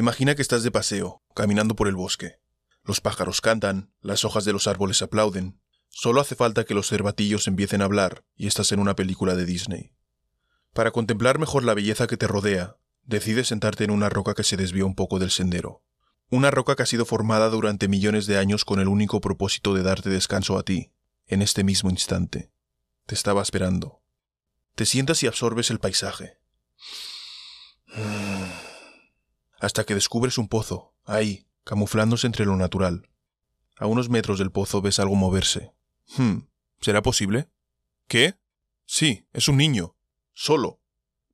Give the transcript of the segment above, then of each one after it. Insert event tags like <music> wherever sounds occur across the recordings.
Imagina que estás de paseo, caminando por el bosque. Los pájaros cantan, las hojas de los árboles aplauden. Solo hace falta que los cervatillos empiecen a hablar y estás en una película de Disney. Para contemplar mejor la belleza que te rodea, decides sentarte en una roca que se desvía un poco del sendero. Una roca que ha sido formada durante millones de años con el único propósito de darte descanso a ti, en este mismo instante. Te estaba esperando. Te sientas y absorbes el paisaje. Hasta que descubres un pozo, ahí, camuflándose entre lo natural. A unos metros del pozo ves algo moverse. Hmm, ¿será posible? ¿Qué? Sí, es un niño. Solo.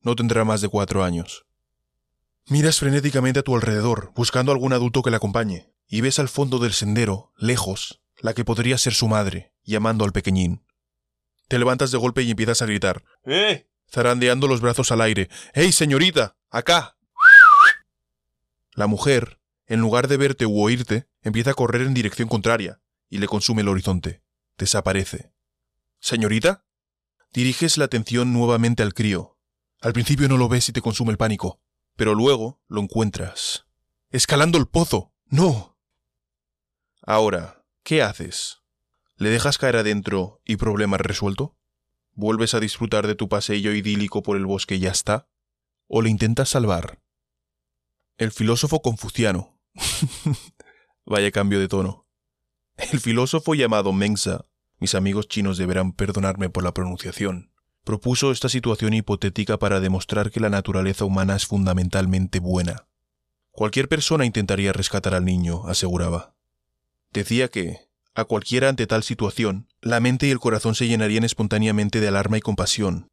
No tendrá más de cuatro años. Miras frenéticamente a tu alrededor, buscando algún adulto que le acompañe, y ves al fondo del sendero, lejos, la que podría ser su madre, llamando al pequeñín. Te levantas de golpe y empiezas a gritar. ¡Eh! zarandeando los brazos al aire. ¡Ey, señorita! ¡Acá! La mujer, en lugar de verte u oírte, empieza a correr en dirección contraria, y le consume el horizonte. Desaparece. ¿Señorita? Diriges la atención nuevamente al crío. Al principio no lo ves y te consume el pánico, pero luego lo encuentras. ¡Escalando el pozo! ¡No! Ahora, ¿qué haces? ¿Le dejas caer adentro y problema resuelto? ¿Vuelves a disfrutar de tu paseo idílico por el bosque y ya está? ¿O le intentas salvar? El filósofo confuciano. <laughs> Vaya cambio de tono. El filósofo llamado Mengsa, mis amigos chinos deberán perdonarme por la pronunciación, propuso esta situación hipotética para demostrar que la naturaleza humana es fundamentalmente buena. Cualquier persona intentaría rescatar al niño, aseguraba. Decía que, a cualquiera ante tal situación, la mente y el corazón se llenarían espontáneamente de alarma y compasión.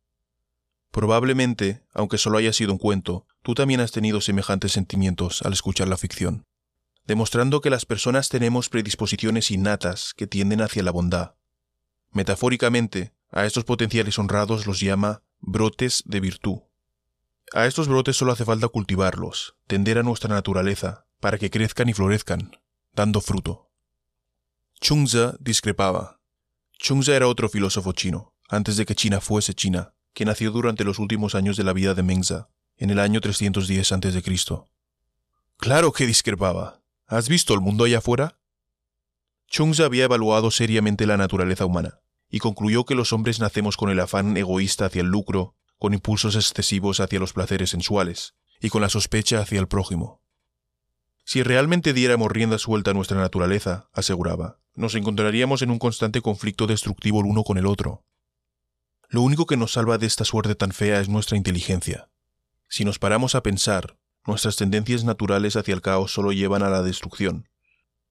Probablemente, aunque solo haya sido un cuento, tú también has tenido semejantes sentimientos al escuchar la ficción, demostrando que las personas tenemos predisposiciones innatas que tienden hacia la bondad. Metafóricamente, a estos potenciales honrados los llama brotes de virtud. A estos brotes solo hace falta cultivarlos, tender a nuestra naturaleza, para que crezcan y florezcan, dando fruto. Chungza discrepaba. Chungza era otro filósofo chino, antes de que China fuese China, que nació durante los últimos años de la vida de Mengza, en el año 310 a.C. Claro que discrepaba. ¿Has visto el mundo allá afuera? Chungza había evaluado seriamente la naturaleza humana, y concluyó que los hombres nacemos con el afán egoísta hacia el lucro, con impulsos excesivos hacia los placeres sensuales, y con la sospecha hacia el prójimo. Si realmente diéramos rienda suelta a nuestra naturaleza, aseguraba, nos encontraríamos en un constante conflicto destructivo el uno con el otro. Lo único que nos salva de esta suerte tan fea es nuestra inteligencia. Si nos paramos a pensar, nuestras tendencias naturales hacia el caos solo llevan a la destrucción.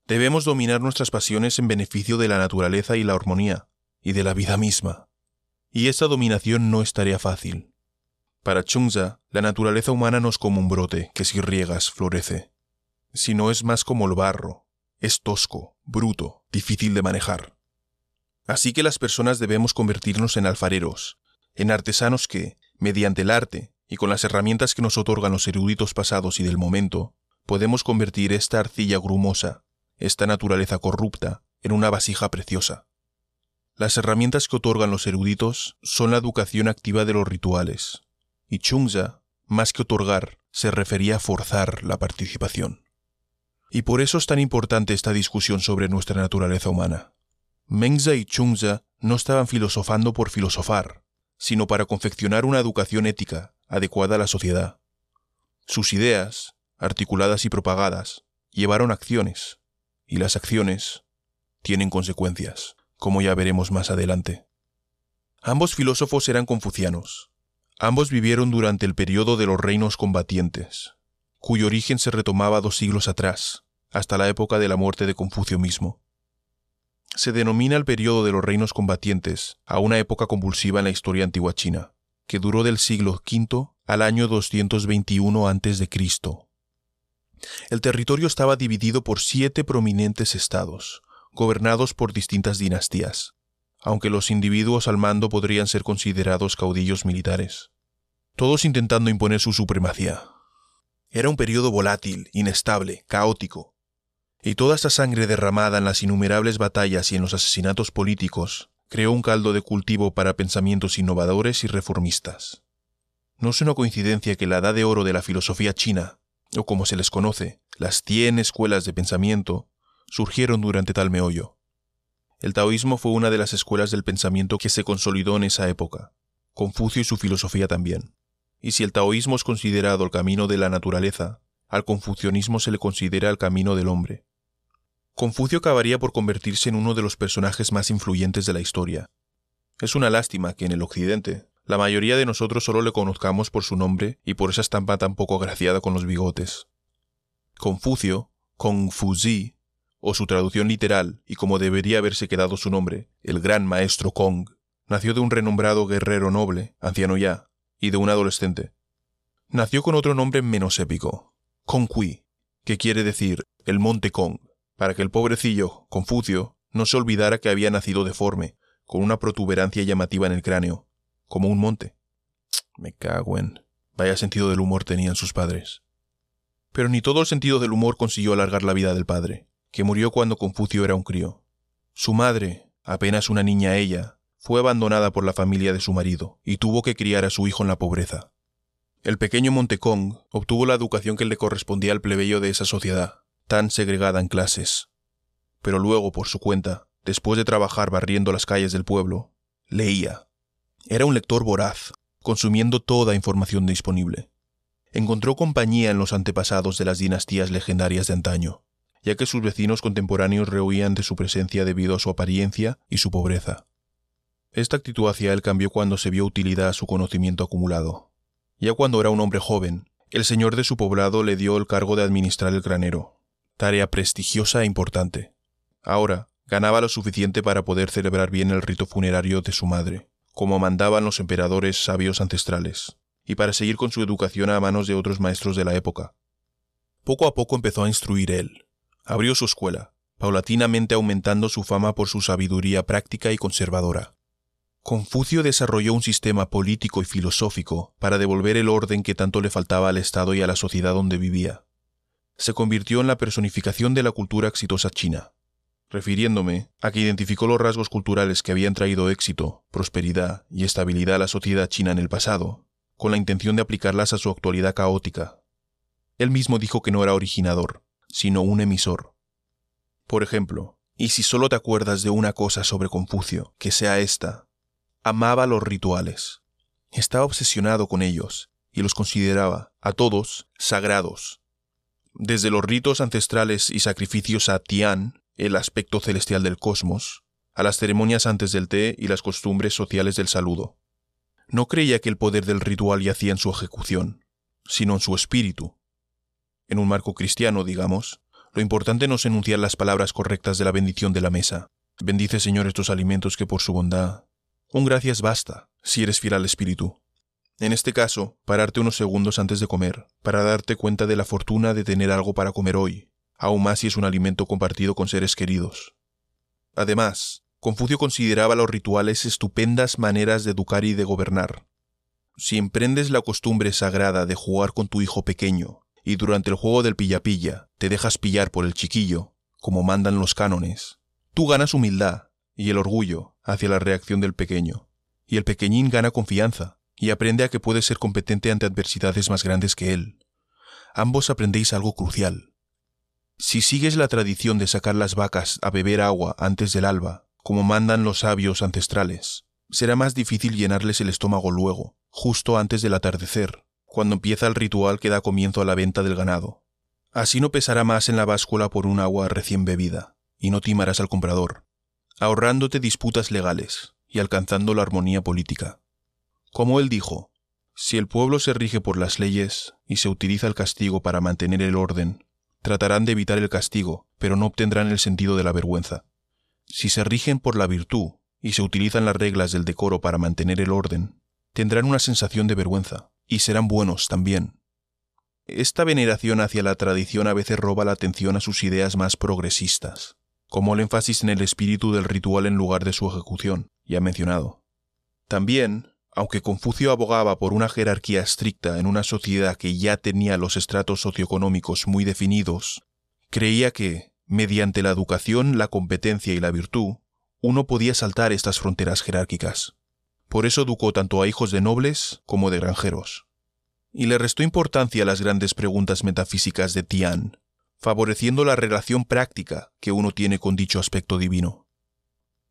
Debemos dominar nuestras pasiones en beneficio de la naturaleza y la armonía, y de la vida misma. Y esta dominación no es tarea fácil. Para Chungza, la naturaleza humana no es como un brote que si riegas florece, sino es más como el barro, es tosco, bruto, difícil de manejar. Así que las personas debemos convertirnos en alfareros, en artesanos que, mediante el arte y con las herramientas que nos otorgan los eruditos pasados y del momento, podemos convertir esta arcilla grumosa, esta naturaleza corrupta, en una vasija preciosa. Las herramientas que otorgan los eruditos son la educación activa de los rituales, y Chungza, más que otorgar, se refería a forzar la participación. Y por eso es tan importante esta discusión sobre nuestra naturaleza humana. Mengza y Chungza no estaban filosofando por filosofar, sino para confeccionar una educación ética adecuada a la sociedad. Sus ideas, articuladas y propagadas, llevaron acciones, y las acciones tienen consecuencias, como ya veremos más adelante. Ambos filósofos eran confucianos. Ambos vivieron durante el periodo de los reinos combatientes, cuyo origen se retomaba dos siglos atrás, hasta la época de la muerte de Confucio mismo. Se denomina el periodo de los reinos combatientes a una época convulsiva en la historia antigua china, que duró del siglo V al año 221 a.C. El territorio estaba dividido por siete prominentes estados, gobernados por distintas dinastías, aunque los individuos al mando podrían ser considerados caudillos militares, todos intentando imponer su supremacía. Era un periodo volátil, inestable, caótico. Y toda esta sangre derramada en las innumerables batallas y en los asesinatos políticos creó un caldo de cultivo para pensamientos innovadores y reformistas. No es una coincidencia que la edad de oro de la filosofía china, o como se les conoce, las cien escuelas de pensamiento, surgieron durante tal meollo. El taoísmo fue una de las escuelas del pensamiento que se consolidó en esa época, Confucio y su filosofía también. Y si el taoísmo es considerado el camino de la naturaleza, al confucianismo se le considera el camino del hombre. Confucio acabaría por convertirse en uno de los personajes más influyentes de la historia. Es una lástima que en el Occidente la mayoría de nosotros solo le conozcamos por su nombre y por esa estampa tan poco agraciada con los bigotes. Confucio, Confuzi, o su traducción literal, y como debería haberse quedado su nombre, el gran maestro Kong, nació de un renombrado guerrero noble, anciano ya, y de un adolescente. Nació con otro nombre menos épico, Kongqui, que quiere decir el monte Kong, para que el pobrecillo, Confucio, no se olvidara que había nacido deforme, con una protuberancia llamativa en el cráneo, como un monte. Me cago en. Vaya sentido del humor tenían sus padres. Pero ni todo el sentido del humor consiguió alargar la vida del padre, que murió cuando Confucio era un crío. Su madre, apenas una niña ella, fue abandonada por la familia de su marido y tuvo que criar a su hijo en la pobreza. El pequeño Montecong obtuvo la educación que le correspondía al plebeyo de esa sociedad, tan segregada en clases. Pero luego, por su cuenta, después de trabajar barriendo las calles del pueblo, leía. Era un lector voraz, consumiendo toda información disponible. Encontró compañía en los antepasados de las dinastías legendarias de antaño, ya que sus vecinos contemporáneos rehuían de su presencia debido a su apariencia y su pobreza. Esta actitud hacia él cambió cuando se vio utilidad a su conocimiento acumulado. Ya cuando era un hombre joven, el señor de su poblado le dio el cargo de administrar el granero, tarea prestigiosa e importante. Ahora, ganaba lo suficiente para poder celebrar bien el rito funerario de su madre, como mandaban los emperadores sabios ancestrales, y para seguir con su educación a manos de otros maestros de la época. Poco a poco empezó a instruir él. Abrió su escuela, paulatinamente aumentando su fama por su sabiduría práctica y conservadora. Confucio desarrolló un sistema político y filosófico para devolver el orden que tanto le faltaba al Estado y a la sociedad donde vivía. Se convirtió en la personificación de la cultura exitosa china refiriéndome a que identificó los rasgos culturales que habían traído éxito, prosperidad y estabilidad a la sociedad china en el pasado, con la intención de aplicarlas a su actualidad caótica. Él mismo dijo que no era originador, sino un emisor. Por ejemplo, y si solo te acuerdas de una cosa sobre Confucio, que sea esta, amaba los rituales. Estaba obsesionado con ellos, y los consideraba, a todos, sagrados. Desde los ritos ancestrales y sacrificios a Tian, el aspecto celestial del cosmos, a las ceremonias antes del té y las costumbres sociales del saludo. No creía que el poder del ritual yacía en su ejecución, sino en su espíritu. En un marco cristiano, digamos, lo importante no es enunciar las palabras correctas de la bendición de la mesa. Bendice, Señor, estos alimentos que por su bondad. Un gracias basta, si eres fiel al espíritu. En este caso, pararte unos segundos antes de comer, para darte cuenta de la fortuna de tener algo para comer hoy, aún más si es un alimento compartido con seres queridos. Además, Confucio consideraba los rituales estupendas maneras de educar y de gobernar. Si emprendes la costumbre sagrada de jugar con tu hijo pequeño, y durante el juego del pilla-pilla te dejas pillar por el chiquillo, como mandan los cánones, tú ganas humildad y el orgullo hacia la reacción del pequeño, y el pequeñín gana confianza, y aprende a que puede ser competente ante adversidades más grandes que él. Ambos aprendéis algo crucial, si sigues la tradición de sacar las vacas a beber agua antes del alba, como mandan los sabios ancestrales, será más difícil llenarles el estómago luego, justo antes del atardecer, cuando empieza el ritual que da comienzo a la venta del ganado. Así no pesará más en la báscula por un agua recién bebida, y no timarás al comprador, ahorrándote disputas legales y alcanzando la armonía política. Como él dijo, si el pueblo se rige por las leyes y se utiliza el castigo para mantener el orden, tratarán de evitar el castigo, pero no obtendrán el sentido de la vergüenza. Si se rigen por la virtud y se utilizan las reglas del decoro para mantener el orden, tendrán una sensación de vergüenza, y serán buenos también. Esta veneración hacia la tradición a veces roba la atención a sus ideas más progresistas, como el énfasis en el espíritu del ritual en lugar de su ejecución, ya mencionado. También, aunque Confucio abogaba por una jerarquía estricta en una sociedad que ya tenía los estratos socioeconómicos muy definidos, creía que, mediante la educación, la competencia y la virtud, uno podía saltar estas fronteras jerárquicas. Por eso educó tanto a hijos de nobles como de granjeros. y le restó importancia a las grandes preguntas metafísicas de Tian, favoreciendo la relación práctica que uno tiene con dicho aspecto divino.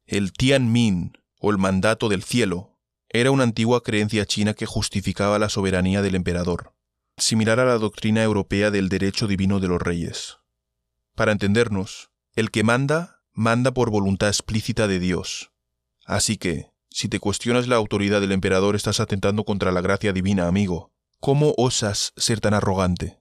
El Tianmin, o el mandato del cielo, era una antigua creencia china que justificaba la soberanía del emperador, similar a la doctrina europea del derecho divino de los reyes. Para entendernos, el que manda, manda por voluntad explícita de Dios. Así que, si te cuestionas la autoridad del emperador, estás atentando contra la gracia divina, amigo. ¿Cómo osas ser tan arrogante?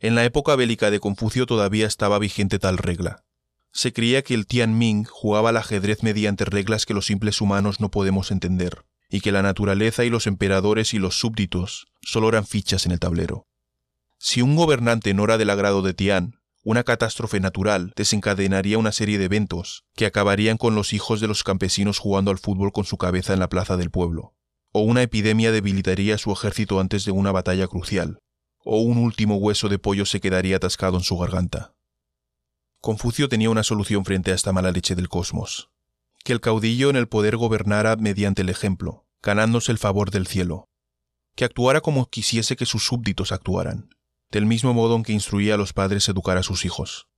En la época bélica de Confucio todavía estaba vigente tal regla. Se creía que el Tianming jugaba al ajedrez mediante reglas que los simples humanos no podemos entender, y que la naturaleza y los emperadores y los súbditos solo eran fichas en el tablero. Si un gobernante no era del agrado de Tian, una catástrofe natural desencadenaría una serie de eventos que acabarían con los hijos de los campesinos jugando al fútbol con su cabeza en la plaza del pueblo, o una epidemia debilitaría su ejército antes de una batalla crucial, o un último hueso de pollo se quedaría atascado en su garganta. Confucio tenía una solución frente a esta mala leche del cosmos que el caudillo en el poder gobernara mediante el ejemplo, ganándose el favor del cielo, que actuara como quisiese que sus súbditos actuaran, del mismo modo en que instruía a los padres educar a sus hijos.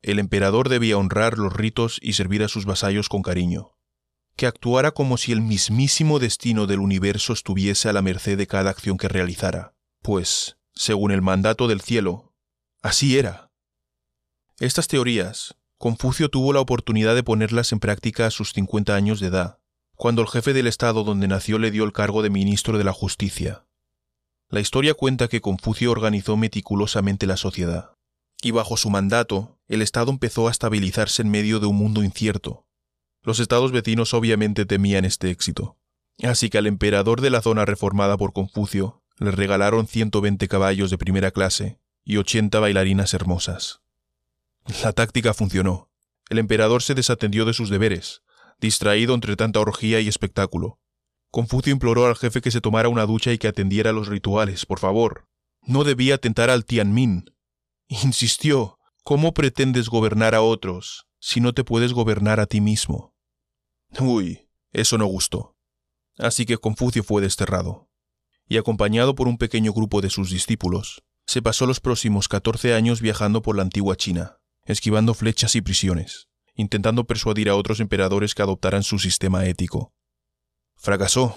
El emperador debía honrar los ritos y servir a sus vasallos con cariño, que actuara como si el mismísimo destino del universo estuviese a la merced de cada acción que realizara, pues, según el mandato del cielo, así era. Estas teorías, Confucio tuvo la oportunidad de ponerlas en práctica a sus 50 años de edad, cuando el jefe del estado donde nació le dio el cargo de ministro de la Justicia. La historia cuenta que Confucio organizó meticulosamente la sociedad, y bajo su mandato, el estado empezó a estabilizarse en medio de un mundo incierto. Los estados vecinos obviamente temían este éxito, así que al emperador de la zona reformada por Confucio le regalaron 120 caballos de primera clase y 80 bailarinas hermosas. La táctica funcionó. El emperador se desatendió de sus deberes, distraído entre tanta orgía y espectáculo. Confucio imploró al jefe que se tomara una ducha y que atendiera los rituales, por favor. No debía tentar al Tianmin. Insistió, ¿cómo pretendes gobernar a otros si no te puedes gobernar a ti mismo? Uy, eso no gustó. Así que Confucio fue desterrado, y acompañado por un pequeño grupo de sus discípulos, se pasó los próximos catorce años viajando por la antigua China, esquivando flechas y prisiones, intentando persuadir a otros emperadores que adoptaran su sistema ético. Fracasó.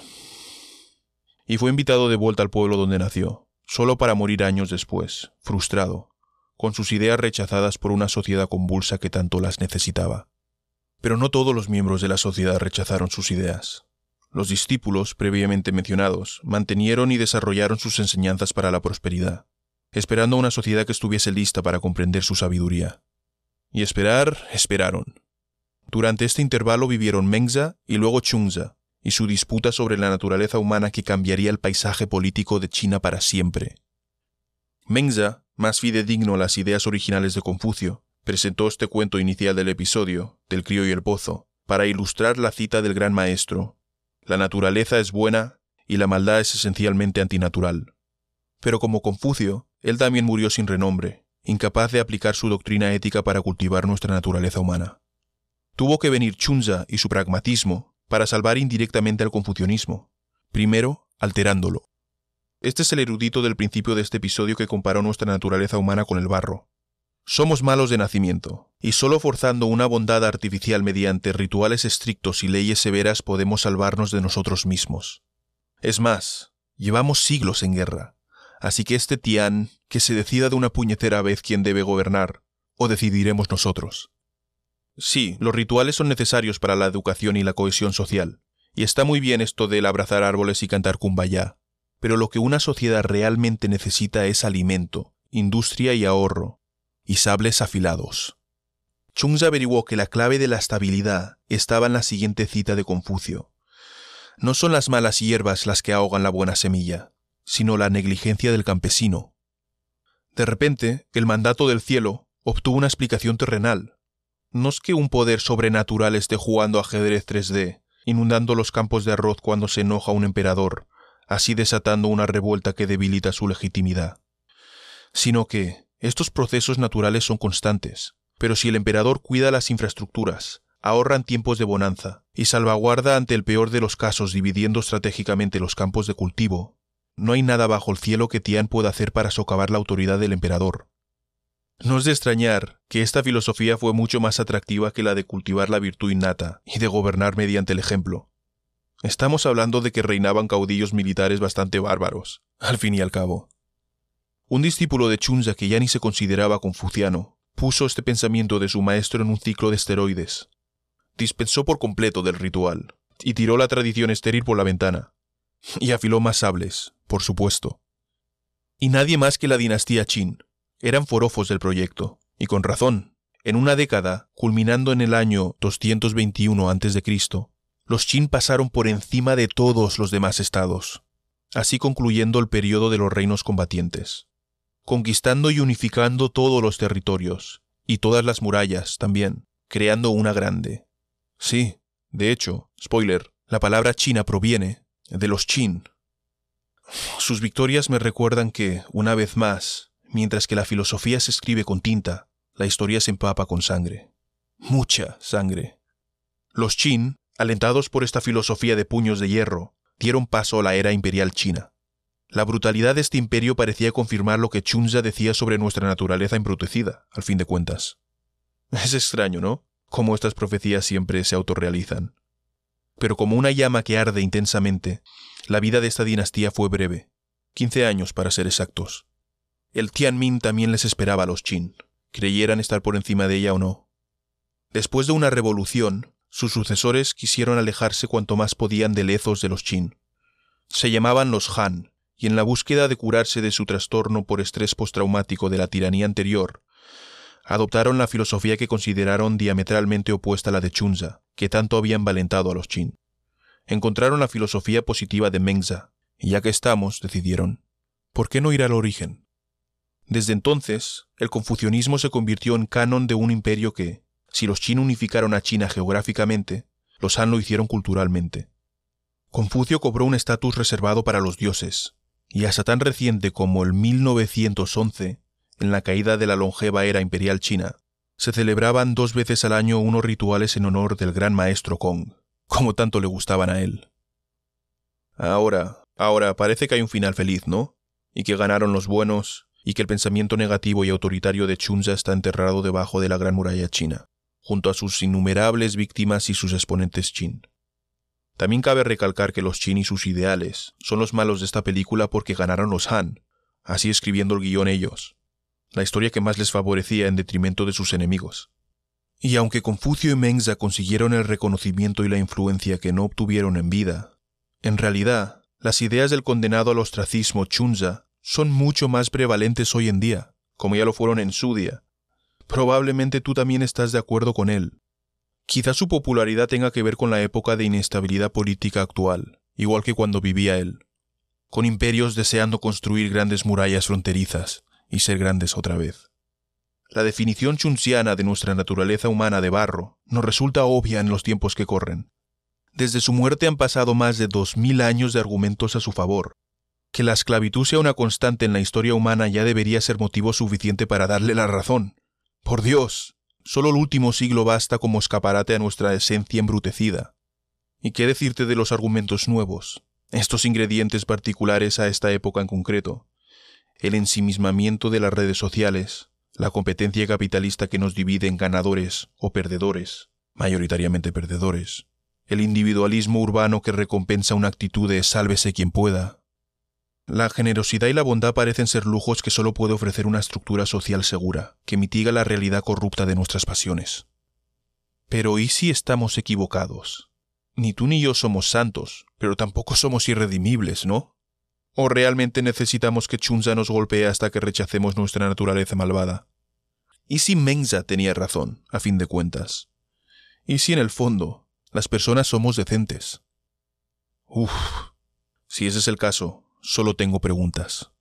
Y fue invitado de vuelta al pueblo donde nació, solo para morir años después, frustrado, con sus ideas rechazadas por una sociedad convulsa que tanto las necesitaba. Pero no todos los miembros de la sociedad rechazaron sus ideas. Los discípulos previamente mencionados mantenieron y desarrollaron sus enseñanzas para la prosperidad, esperando a una sociedad que estuviese lista para comprender su sabiduría. Y esperar, esperaron. Durante este intervalo vivieron Mengza y luego Chungza, y su disputa sobre la naturaleza humana que cambiaría el paisaje político de China para siempre. Mengza, más fidedigno a las ideas originales de Confucio, presentó este cuento inicial del episodio, del crío y el pozo, para ilustrar la cita del gran maestro. La naturaleza es buena y la maldad es esencialmente antinatural. Pero como Confucio, él también murió sin renombre, incapaz de aplicar su doctrina ética para cultivar nuestra naturaleza humana. Tuvo que venir Chunza y su pragmatismo para salvar indirectamente al confucianismo, primero alterándolo. Este es el erudito del principio de este episodio que comparó nuestra naturaleza humana con el barro. Somos malos de nacimiento, y solo forzando una bondad artificial mediante rituales estrictos y leyes severas podemos salvarnos de nosotros mismos. Es más, llevamos siglos en guerra, Así que este Tian, que se decida de una puñetera vez quién debe gobernar, o decidiremos nosotros. Sí, los rituales son necesarios para la educación y la cohesión social, y está muy bien esto del abrazar árboles y cantar kumbaya, pero lo que una sociedad realmente necesita es alimento, industria y ahorro, y sables afilados. Chung averiguó que la clave de la estabilidad estaba en la siguiente cita de Confucio. No son las malas hierbas las que ahogan la buena semilla, sino la negligencia del campesino. De repente, el mandato del cielo obtuvo una explicación terrenal. No es que un poder sobrenatural esté jugando ajedrez 3D, inundando los campos de arroz cuando se enoja un emperador, así desatando una revuelta que debilita su legitimidad, sino que estos procesos naturales son constantes, pero si el emperador cuida las infraestructuras, ahorran tiempos de bonanza y salvaguarda ante el peor de los casos dividiendo estratégicamente los campos de cultivo, no hay nada bajo el cielo que Tian pueda hacer para socavar la autoridad del emperador. No es de extrañar que esta filosofía fue mucho más atractiva que la de cultivar la virtud innata y de gobernar mediante el ejemplo. Estamos hablando de que reinaban caudillos militares bastante bárbaros, al fin y al cabo. Un discípulo de Chunza que ya ni se consideraba confuciano puso este pensamiento de su maestro en un ciclo de esteroides. Dispensó por completo del ritual y tiró la tradición estéril por la ventana. <laughs> Y afiló más sables, por supuesto. Y nadie más que la dinastía Qin, eran forofos del proyecto, y con razón. En una década, culminando en el año 221 a.C., los Qin pasaron por encima de todos los demás estados, así concluyendo el periodo de los reinos combatientes, conquistando y unificando todos los territorios, y todas las murallas también, creando una grande. Sí, de hecho, spoiler, la palabra China proviene de los Qin. Sus victorias me recuerdan que, una vez más, Mientras que la filosofía se escribe con tinta, la historia se empapa con sangre. Mucha sangre. Los Qin, alentados por esta filosofía de puños de hierro, dieron paso a la era imperial china. La brutalidad de este imperio parecía confirmar lo que Chunza decía sobre nuestra naturaleza embrutecida, al fin de cuentas. Es extraño, ¿no? Cómo estas profecías siempre se autorrealizan. Pero como una llama que arde intensamente, la vida de esta dinastía fue breve, quince años para ser exactos. El Tianmin también les esperaba a los Qin, creyeran estar por encima de ella o no. Después de una revolución, sus sucesores quisieron alejarse cuanto más podían de lezos de los Qin. Se llamaban los Han, y en la búsqueda de curarse de su trastorno por estrés postraumático de la tiranía anterior, adoptaron la filosofía que consideraron diametralmente opuesta a la de Chunza, que tanto había envalentado a los Qin. Encontraron la filosofía positiva de Mengza, y ya que estamos, decidieron, ¿por qué no ir al origen? Desde entonces, el confucianismo se convirtió en canon de un imperio que, si los chinos unificaron a China geográficamente, los Han lo hicieron culturalmente. Confucio cobró un estatus reservado para los dioses, y hasta tan reciente como el 1911, en la caída de la longeva era imperial china, se celebraban dos veces al año unos rituales en honor del gran maestro Kong, como tanto le gustaban a él. Ahora, ahora parece que hay un final feliz, ¿no? Y que ganaron los buenos y que el pensamiento negativo y autoritario de Chunza está enterrado debajo de la gran muralla china, junto a sus innumerables víctimas y sus exponentes chin. También cabe recalcar que los chin y sus ideales son los malos de esta película porque ganaron los Han, así escribiendo el guion ellos, la historia que más les favorecía en detrimento de sus enemigos. Y aunque Confucio y Mengza consiguieron el reconocimiento y la influencia que no obtuvieron en vida, en realidad, las ideas del condenado al ostracismo Chunza son mucho más prevalentes hoy en día, como ya lo fueron en su día. Probablemente tú también estás de acuerdo con él. Quizá su popularidad tenga que ver con la época de inestabilidad política actual, igual que cuando vivía él, con imperios deseando construir grandes murallas fronterizas y ser grandes otra vez. La definición chunciana de nuestra naturaleza humana de barro nos resulta obvia en los tiempos que corren. Desde su muerte han pasado más de dos mil años de argumentos a su favor, que la esclavitud sea una constante en la historia humana ya debería ser motivo suficiente para darle la razón. Por Dios, solo el último siglo basta como escaparate a nuestra esencia embrutecida. ¿Y qué decirte de los argumentos nuevos? Estos ingredientes particulares a esta época en concreto. El ensimismamiento de las redes sociales, la competencia capitalista que nos divide en ganadores o perdedores, mayoritariamente perdedores, el individualismo urbano que recompensa una actitud de sálvese quien pueda, la generosidad y la bondad parecen ser lujos que solo puede ofrecer una estructura social segura, que mitiga la realidad corrupta de nuestras pasiones. Pero ¿y si estamos equivocados? Ni tú ni yo somos santos, pero tampoco somos irredimibles, ¿no? ¿O realmente necesitamos que Chunza nos golpee hasta que rechacemos nuestra naturaleza malvada? ¿Y si Mengza tenía razón, a fin de cuentas? ¿Y si en el fondo las personas somos decentes? Uf, si ese es el caso, solo tengo preguntas.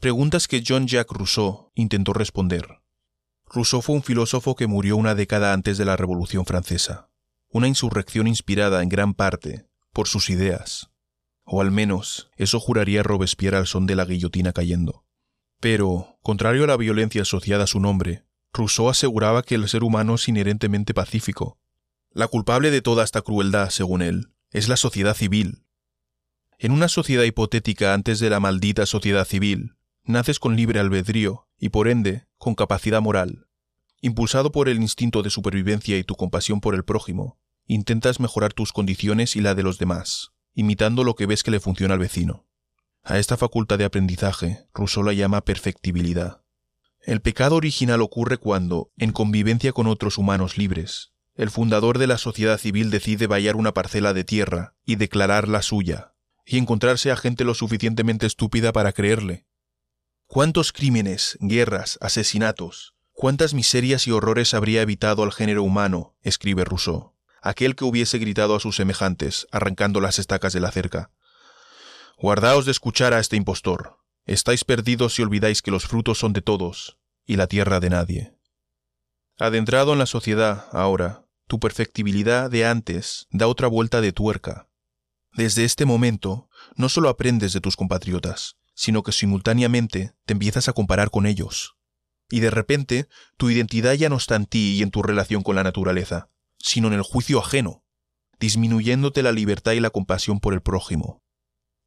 Preguntas que Jean-Jacques Rousseau intentó responder. Rousseau fue un filósofo que murió una década antes de la Revolución Francesa, una insurrección inspirada en gran parte por sus ideas, o al menos eso juraría Robespierre al son de la guillotina cayendo. Pero, contrario a la violencia asociada a su nombre, Rousseau aseguraba que el ser humano es inherentemente pacífico. La culpable de toda esta crueldad, según él, es la sociedad civil, En una sociedad hipotética antes de la maldita sociedad civil, naces con libre albedrío y por ende con capacidad moral. Impulsado por el instinto de supervivencia y tu compasión por el prójimo, intentas mejorar tus condiciones y la de los demás, imitando lo que ves que le funciona al vecino. A esta facultad de aprendizaje, Rousseau la llama perfectibilidad. El pecado original ocurre cuando, en convivencia con otros humanos libres, el fundador de la sociedad civil decide vallar una parcela de tierra y declararla suya, y encontrarse a gente lo suficientemente estúpida para creerle. ¿Cuántos crímenes, guerras, asesinatos, cuántas miserias y horrores habría evitado al género humano? escribe Rousseau, aquel que hubiese gritado a sus semejantes, arrancando las estacas de la cerca. Guardaos de escuchar a este impostor. Estáis perdidos si olvidáis que los frutos son de todos y la tierra de nadie. Adentrado en la sociedad, ahora, tu perfectibilidad de antes da otra vuelta de tuerca. Desde este momento, no solo aprendes de tus compatriotas, sino que simultáneamente te empiezas a comparar con ellos. Y de repente, tu identidad ya no está en ti y en tu relación con la naturaleza, sino en el juicio ajeno, disminuyéndote la libertad y la compasión por el prójimo.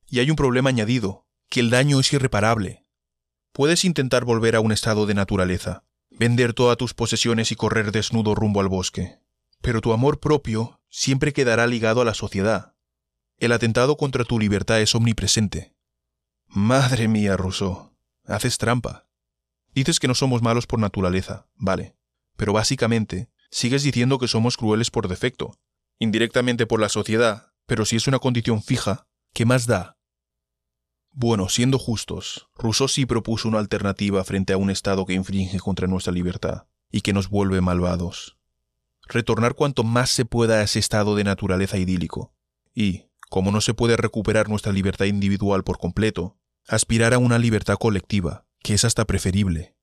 Y hay un problema añadido, que el daño es irreparable. Puedes intentar volver a un estado de naturaleza, vender todas tus posesiones y correr desnudo rumbo al bosque, pero tu amor propio siempre quedará ligado a la sociedad. El atentado contra tu libertad es omnipresente. Madre mía, Rousseau, haces trampa. Dices que no somos malos por naturaleza, vale, pero básicamente sigues diciendo que somos crueles por defecto, indirectamente por la sociedad, pero si es una condición fija, ¿qué más da? Bueno, siendo justos, Rousseau sí propuso una alternativa frente a un Estado que infringe contra nuestra libertad y que nos vuelve malvados. Retornar cuanto más se pueda a ese estado de naturaleza idílico. Y, como no se puede recuperar nuestra libertad individual por completo, aspirar a una libertad colectiva, que es hasta preferible.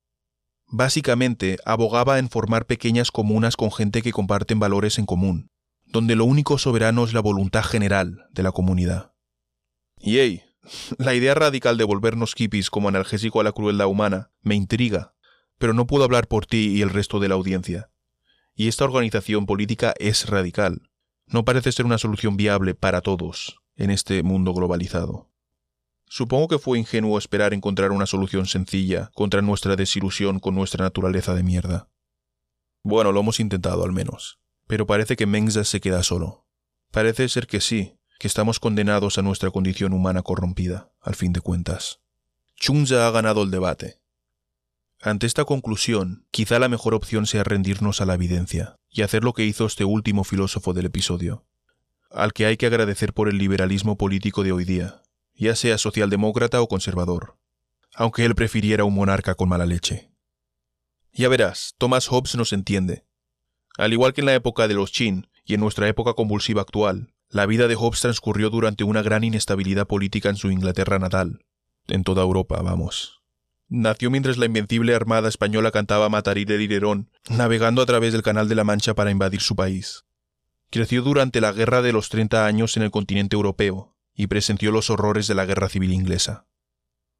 Básicamente, abogaba en formar pequeñas comunas con gente que comparten valores en común, donde lo único soberano es la voluntad general de la comunidad. Y hey, <laughs> la idea radical de volvernos hippies como analgésico a la crueldad humana me intriga, pero no puedo hablar por ti y el resto de la audiencia. Y esta organización política es radical. No parece ser una solución viable para todos en este mundo globalizado. Supongo que fue ingenuo esperar encontrar una solución sencilla contra nuestra desilusión con nuestra naturaleza de mierda. Bueno, lo hemos intentado al menos. Pero parece que Mengza se queda solo. Parece ser que sí, que estamos condenados a nuestra condición humana corrompida, al fin de cuentas. Chunza ha ganado el debate. Ante esta conclusión, quizá la mejor opción sea rendirnos a la evidencia y hacer lo que hizo este último filósofo del episodio, al que hay que agradecer por el liberalismo político de hoy día, ya sea socialdemócrata o conservador, aunque él prefiriera un monarca con mala leche. Ya verás, Thomas Hobbes nos entiende. Al igual que en la época de los Chin y en nuestra época convulsiva actual, la vida de Hobbes transcurrió durante una gran inestabilidad política en su Inglaterra natal, en toda Europa, vamos. Nació mientras la invencible Armada española cantaba Matarile Irerón, navegando a través del Canal de la Mancha para invadir su país. Creció durante la Guerra de los Treinta Años en el continente europeo y presenció los horrores de la Guerra Civil Inglesa.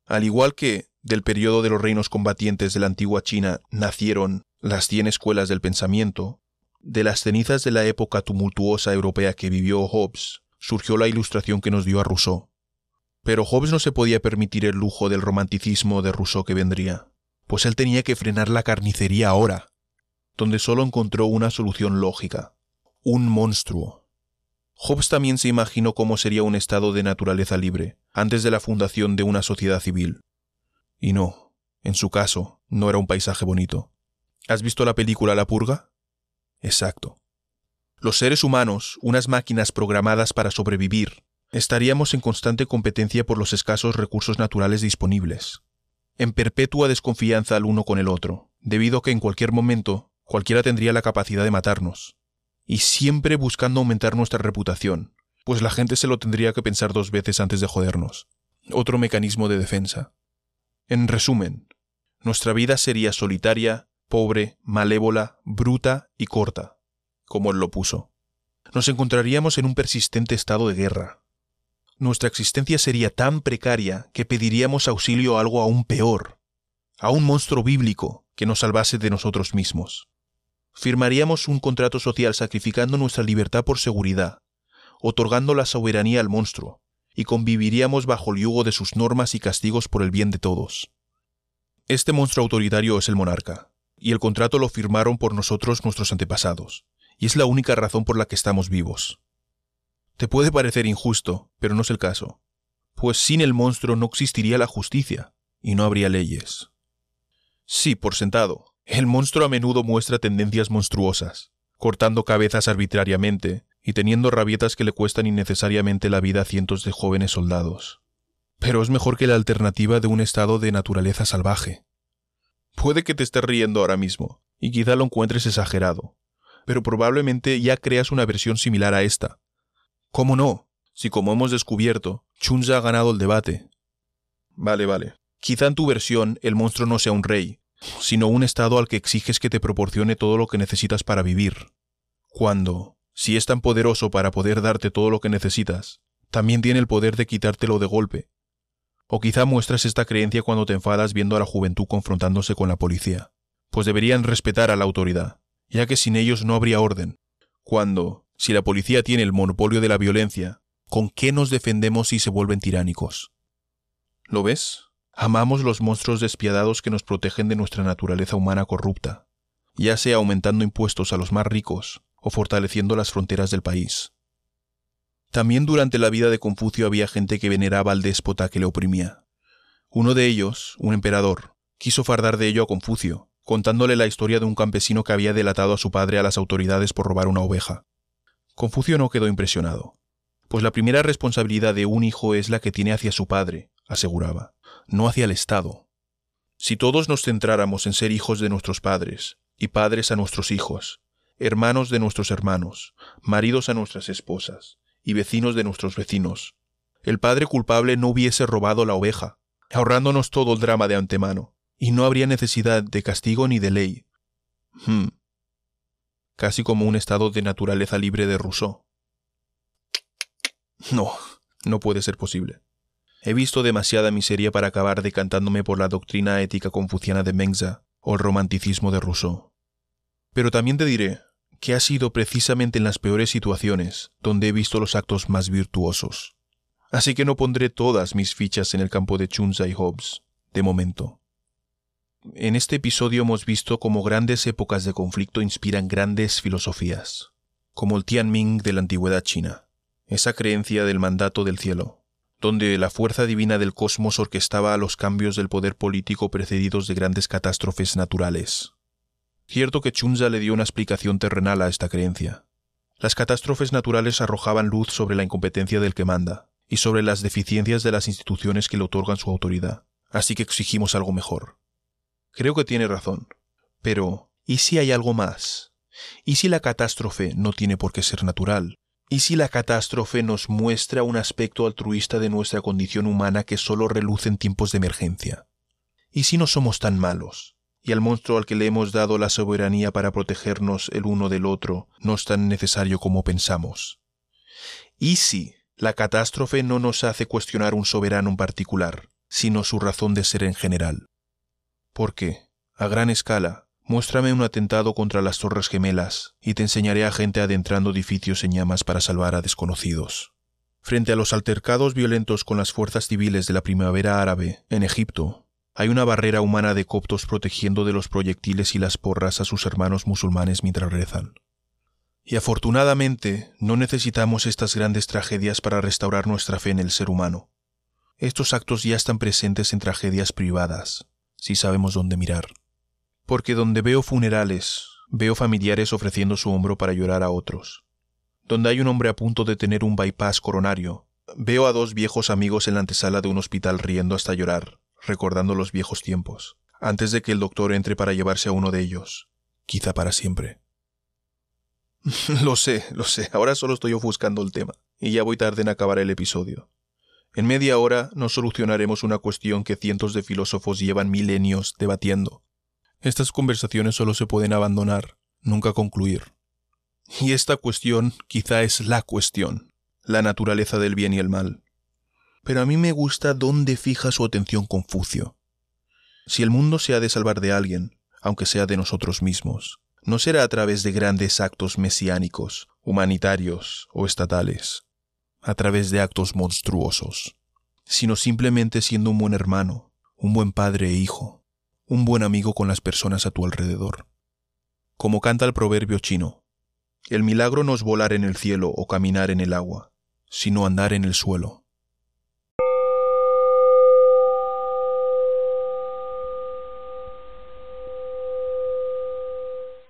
Al igual que, del periodo de los reinos combatientes de la antigua China, nacieron las cien escuelas del pensamiento, de las cenizas de la época tumultuosa europea que vivió Hobbes, surgió la ilustración que nos dio a Rousseau. Pero Hobbes no se podía permitir el lujo del romanticismo de Rousseau que vendría, pues él tenía que frenar la carnicería ahora, donde solo encontró una solución lógica, un monstruo. Hobbes también se imaginó cómo sería un estado de naturaleza libre, antes de la fundación de una sociedad civil. Y no, en su caso, no era un paisaje bonito. ¿Has visto la película La Purga? Exacto. Los seres humanos, unas máquinas programadas para sobrevivir, estaríamos en constante competencia por los escasos recursos naturales disponibles, en perpetua desconfianza al uno con el otro, debido a que en cualquier momento cualquiera tendría la capacidad de matarnos, y siempre buscando aumentar nuestra reputación, pues la gente se lo tendría que pensar dos veces antes de jodernos. Otro mecanismo de defensa. En resumen, nuestra vida sería solitaria, pobre, malévola, bruta y corta, como él lo puso. Nos encontraríamos en un persistente estado de guerra. Nuestra existencia sería tan precaria que pediríamos auxilio a algo aún peor, a un monstruo bíblico que nos salvase de nosotros mismos. Firmaríamos un contrato social sacrificando nuestra libertad por seguridad, otorgando la soberanía al monstruo, y conviviríamos bajo el yugo de sus normas y castigos por el bien de todos. Este monstruo autoritario es el monarca, y el contrato lo firmaron por nosotros nuestros antepasados, y es la única razón por la que estamos vivos. Te puede parecer injusto, pero no es el caso, pues sin el monstruo no existiría la justicia, y no habría leyes. Sí, por sentado, el monstruo a menudo muestra tendencias monstruosas, cortando cabezas arbitrariamente y teniendo rabietas que le cuestan innecesariamente la vida a cientos de jóvenes soldados. Pero es mejor que la alternativa de un estado de naturaleza salvaje. Puede que te estés riendo ahora mismo, y quizá lo encuentres exagerado, pero probablemente ya creas una versión similar a esta. ¿Cómo no? Si como hemos descubierto, Chunza ha ganado el debate. Vale, vale. Quizá en tu versión el monstruo no sea un rey, sino un estado al que exiges que te proporcione todo lo que necesitas para vivir. Cuando, si es tan poderoso para poder darte todo lo que necesitas, también tiene el poder de quitártelo de golpe. O quizá muestras esta creencia cuando te enfadas viendo a la juventud confrontándose con la policía, pues deberían respetar a la autoridad, ya que sin ellos no habría orden. Cuando, si la policía tiene el monopolio de la violencia, ¿con qué nos defendemos si se vuelven tiránicos? ¿Lo ves? Amamos los monstruos despiadados que nos protegen de nuestra naturaleza humana corrupta, ya sea aumentando impuestos a los más ricos o fortaleciendo las fronteras del país. También durante la vida de Confucio había gente que veneraba al déspota que le oprimía. Uno de ellos, un emperador, quiso fardar de ello a Confucio, contándole la historia de un campesino que había delatado a su padre a las autoridades por robar una oveja. Confucio no quedó impresionado, pues la primera responsabilidad de un hijo es la que tiene hacia su padre, aseguraba no hacia el Estado. Si todos nos centráramos en ser hijos de nuestros padres, y padres a nuestros hijos, hermanos de nuestros hermanos, maridos a nuestras esposas, y vecinos de nuestros vecinos, el padre culpable no hubiese robado la oveja, ahorrándonos todo el drama de antemano, y no habría necesidad de castigo ni de ley. Hmm. Casi como un estado de naturaleza libre de Rousseau. No, no puede ser posible. He visto demasiada miseria para acabar decantándome por la doctrina ética confuciana de Mengza o el romanticismo de Rousseau. Pero también te diré que ha sido precisamente en las peores situaciones donde he visto los actos más virtuosos. Así que no pondré todas mis fichas en el campo de Chunza y Hobbes, de momento. En este episodio hemos visto cómo grandes épocas de conflicto inspiran grandes filosofías, como el Tianming de la antigüedad china, esa creencia del mandato del cielo, donde la fuerza divina del cosmos orquestaba los cambios del poder político precedidos de grandes catástrofes naturales. Cierto que Chunza le dio una explicación terrenal a esta creencia. Las catástrofes naturales arrojaban luz sobre la incompetencia del que manda, y sobre las deficiencias de las instituciones que le otorgan su autoridad, así que exigimos algo mejor. Creo que tiene razón. Pero, ¿y si hay algo más? ¿Y si la catástrofe no tiene por qué ser natural, ¿Y si la catástrofe nos muestra un aspecto altruista de nuestra condición humana que solo reluce en tiempos de emergencia? ¿Y si no somos tan malos? Y al monstruo al que le hemos dado la soberanía para protegernos el uno del otro no es tan necesario como pensamos? ¿Y si la catástrofe no nos hace cuestionar un soberano en particular, sino su razón de ser en general? Porque, a gran escala, Muéstrame un atentado contra las Torres Gemelas, y te enseñaré a gente adentrando edificios en llamas para salvar a desconocidos. Frente a los altercados violentos con las fuerzas civiles de la primavera árabe, en Egipto, hay una barrera humana de coptos protegiendo de los proyectiles y las porras a sus hermanos musulmanes mientras rezan. Y afortunadamente no necesitamos estas grandes tragedias para restaurar nuestra fe en el ser humano. Estos actos ya están presentes en tragedias privadas, si sabemos dónde mirar porque donde veo funerales, veo familiares ofreciendo su hombro para llorar a otros. Donde hay un hombre a punto de tener un bypass coronario, veo a dos viejos amigos en la antesala de un hospital riendo hasta llorar, recordando los viejos tiempos, antes de que el doctor entre para llevarse a uno de ellos, quizá para siempre. <laughs> lo sé, lo sé, ahora solo estoy ofuscando el tema, y ya voy tarde en acabar el episodio. En media hora no solucionaremos una cuestión que cientos de filósofos llevan milenios debatiendo, estas conversaciones solo se pueden abandonar, nunca concluir. Y esta cuestión quizá es la cuestión, la naturaleza del bien y el mal. Pero a mí me gusta dónde fija su atención Confucio. Si el mundo se ha de salvar de alguien, aunque sea de nosotros mismos, no será a través de grandes actos mesiánicos, humanitarios o estatales. a través de actos monstruosos, sino simplemente siendo un buen hermano, un buen padre e hijo, un buen amigo con las personas a tu alrededor. Como canta el proverbio chino, el milagro no es volar en el cielo o caminar en el agua, sino andar en el suelo.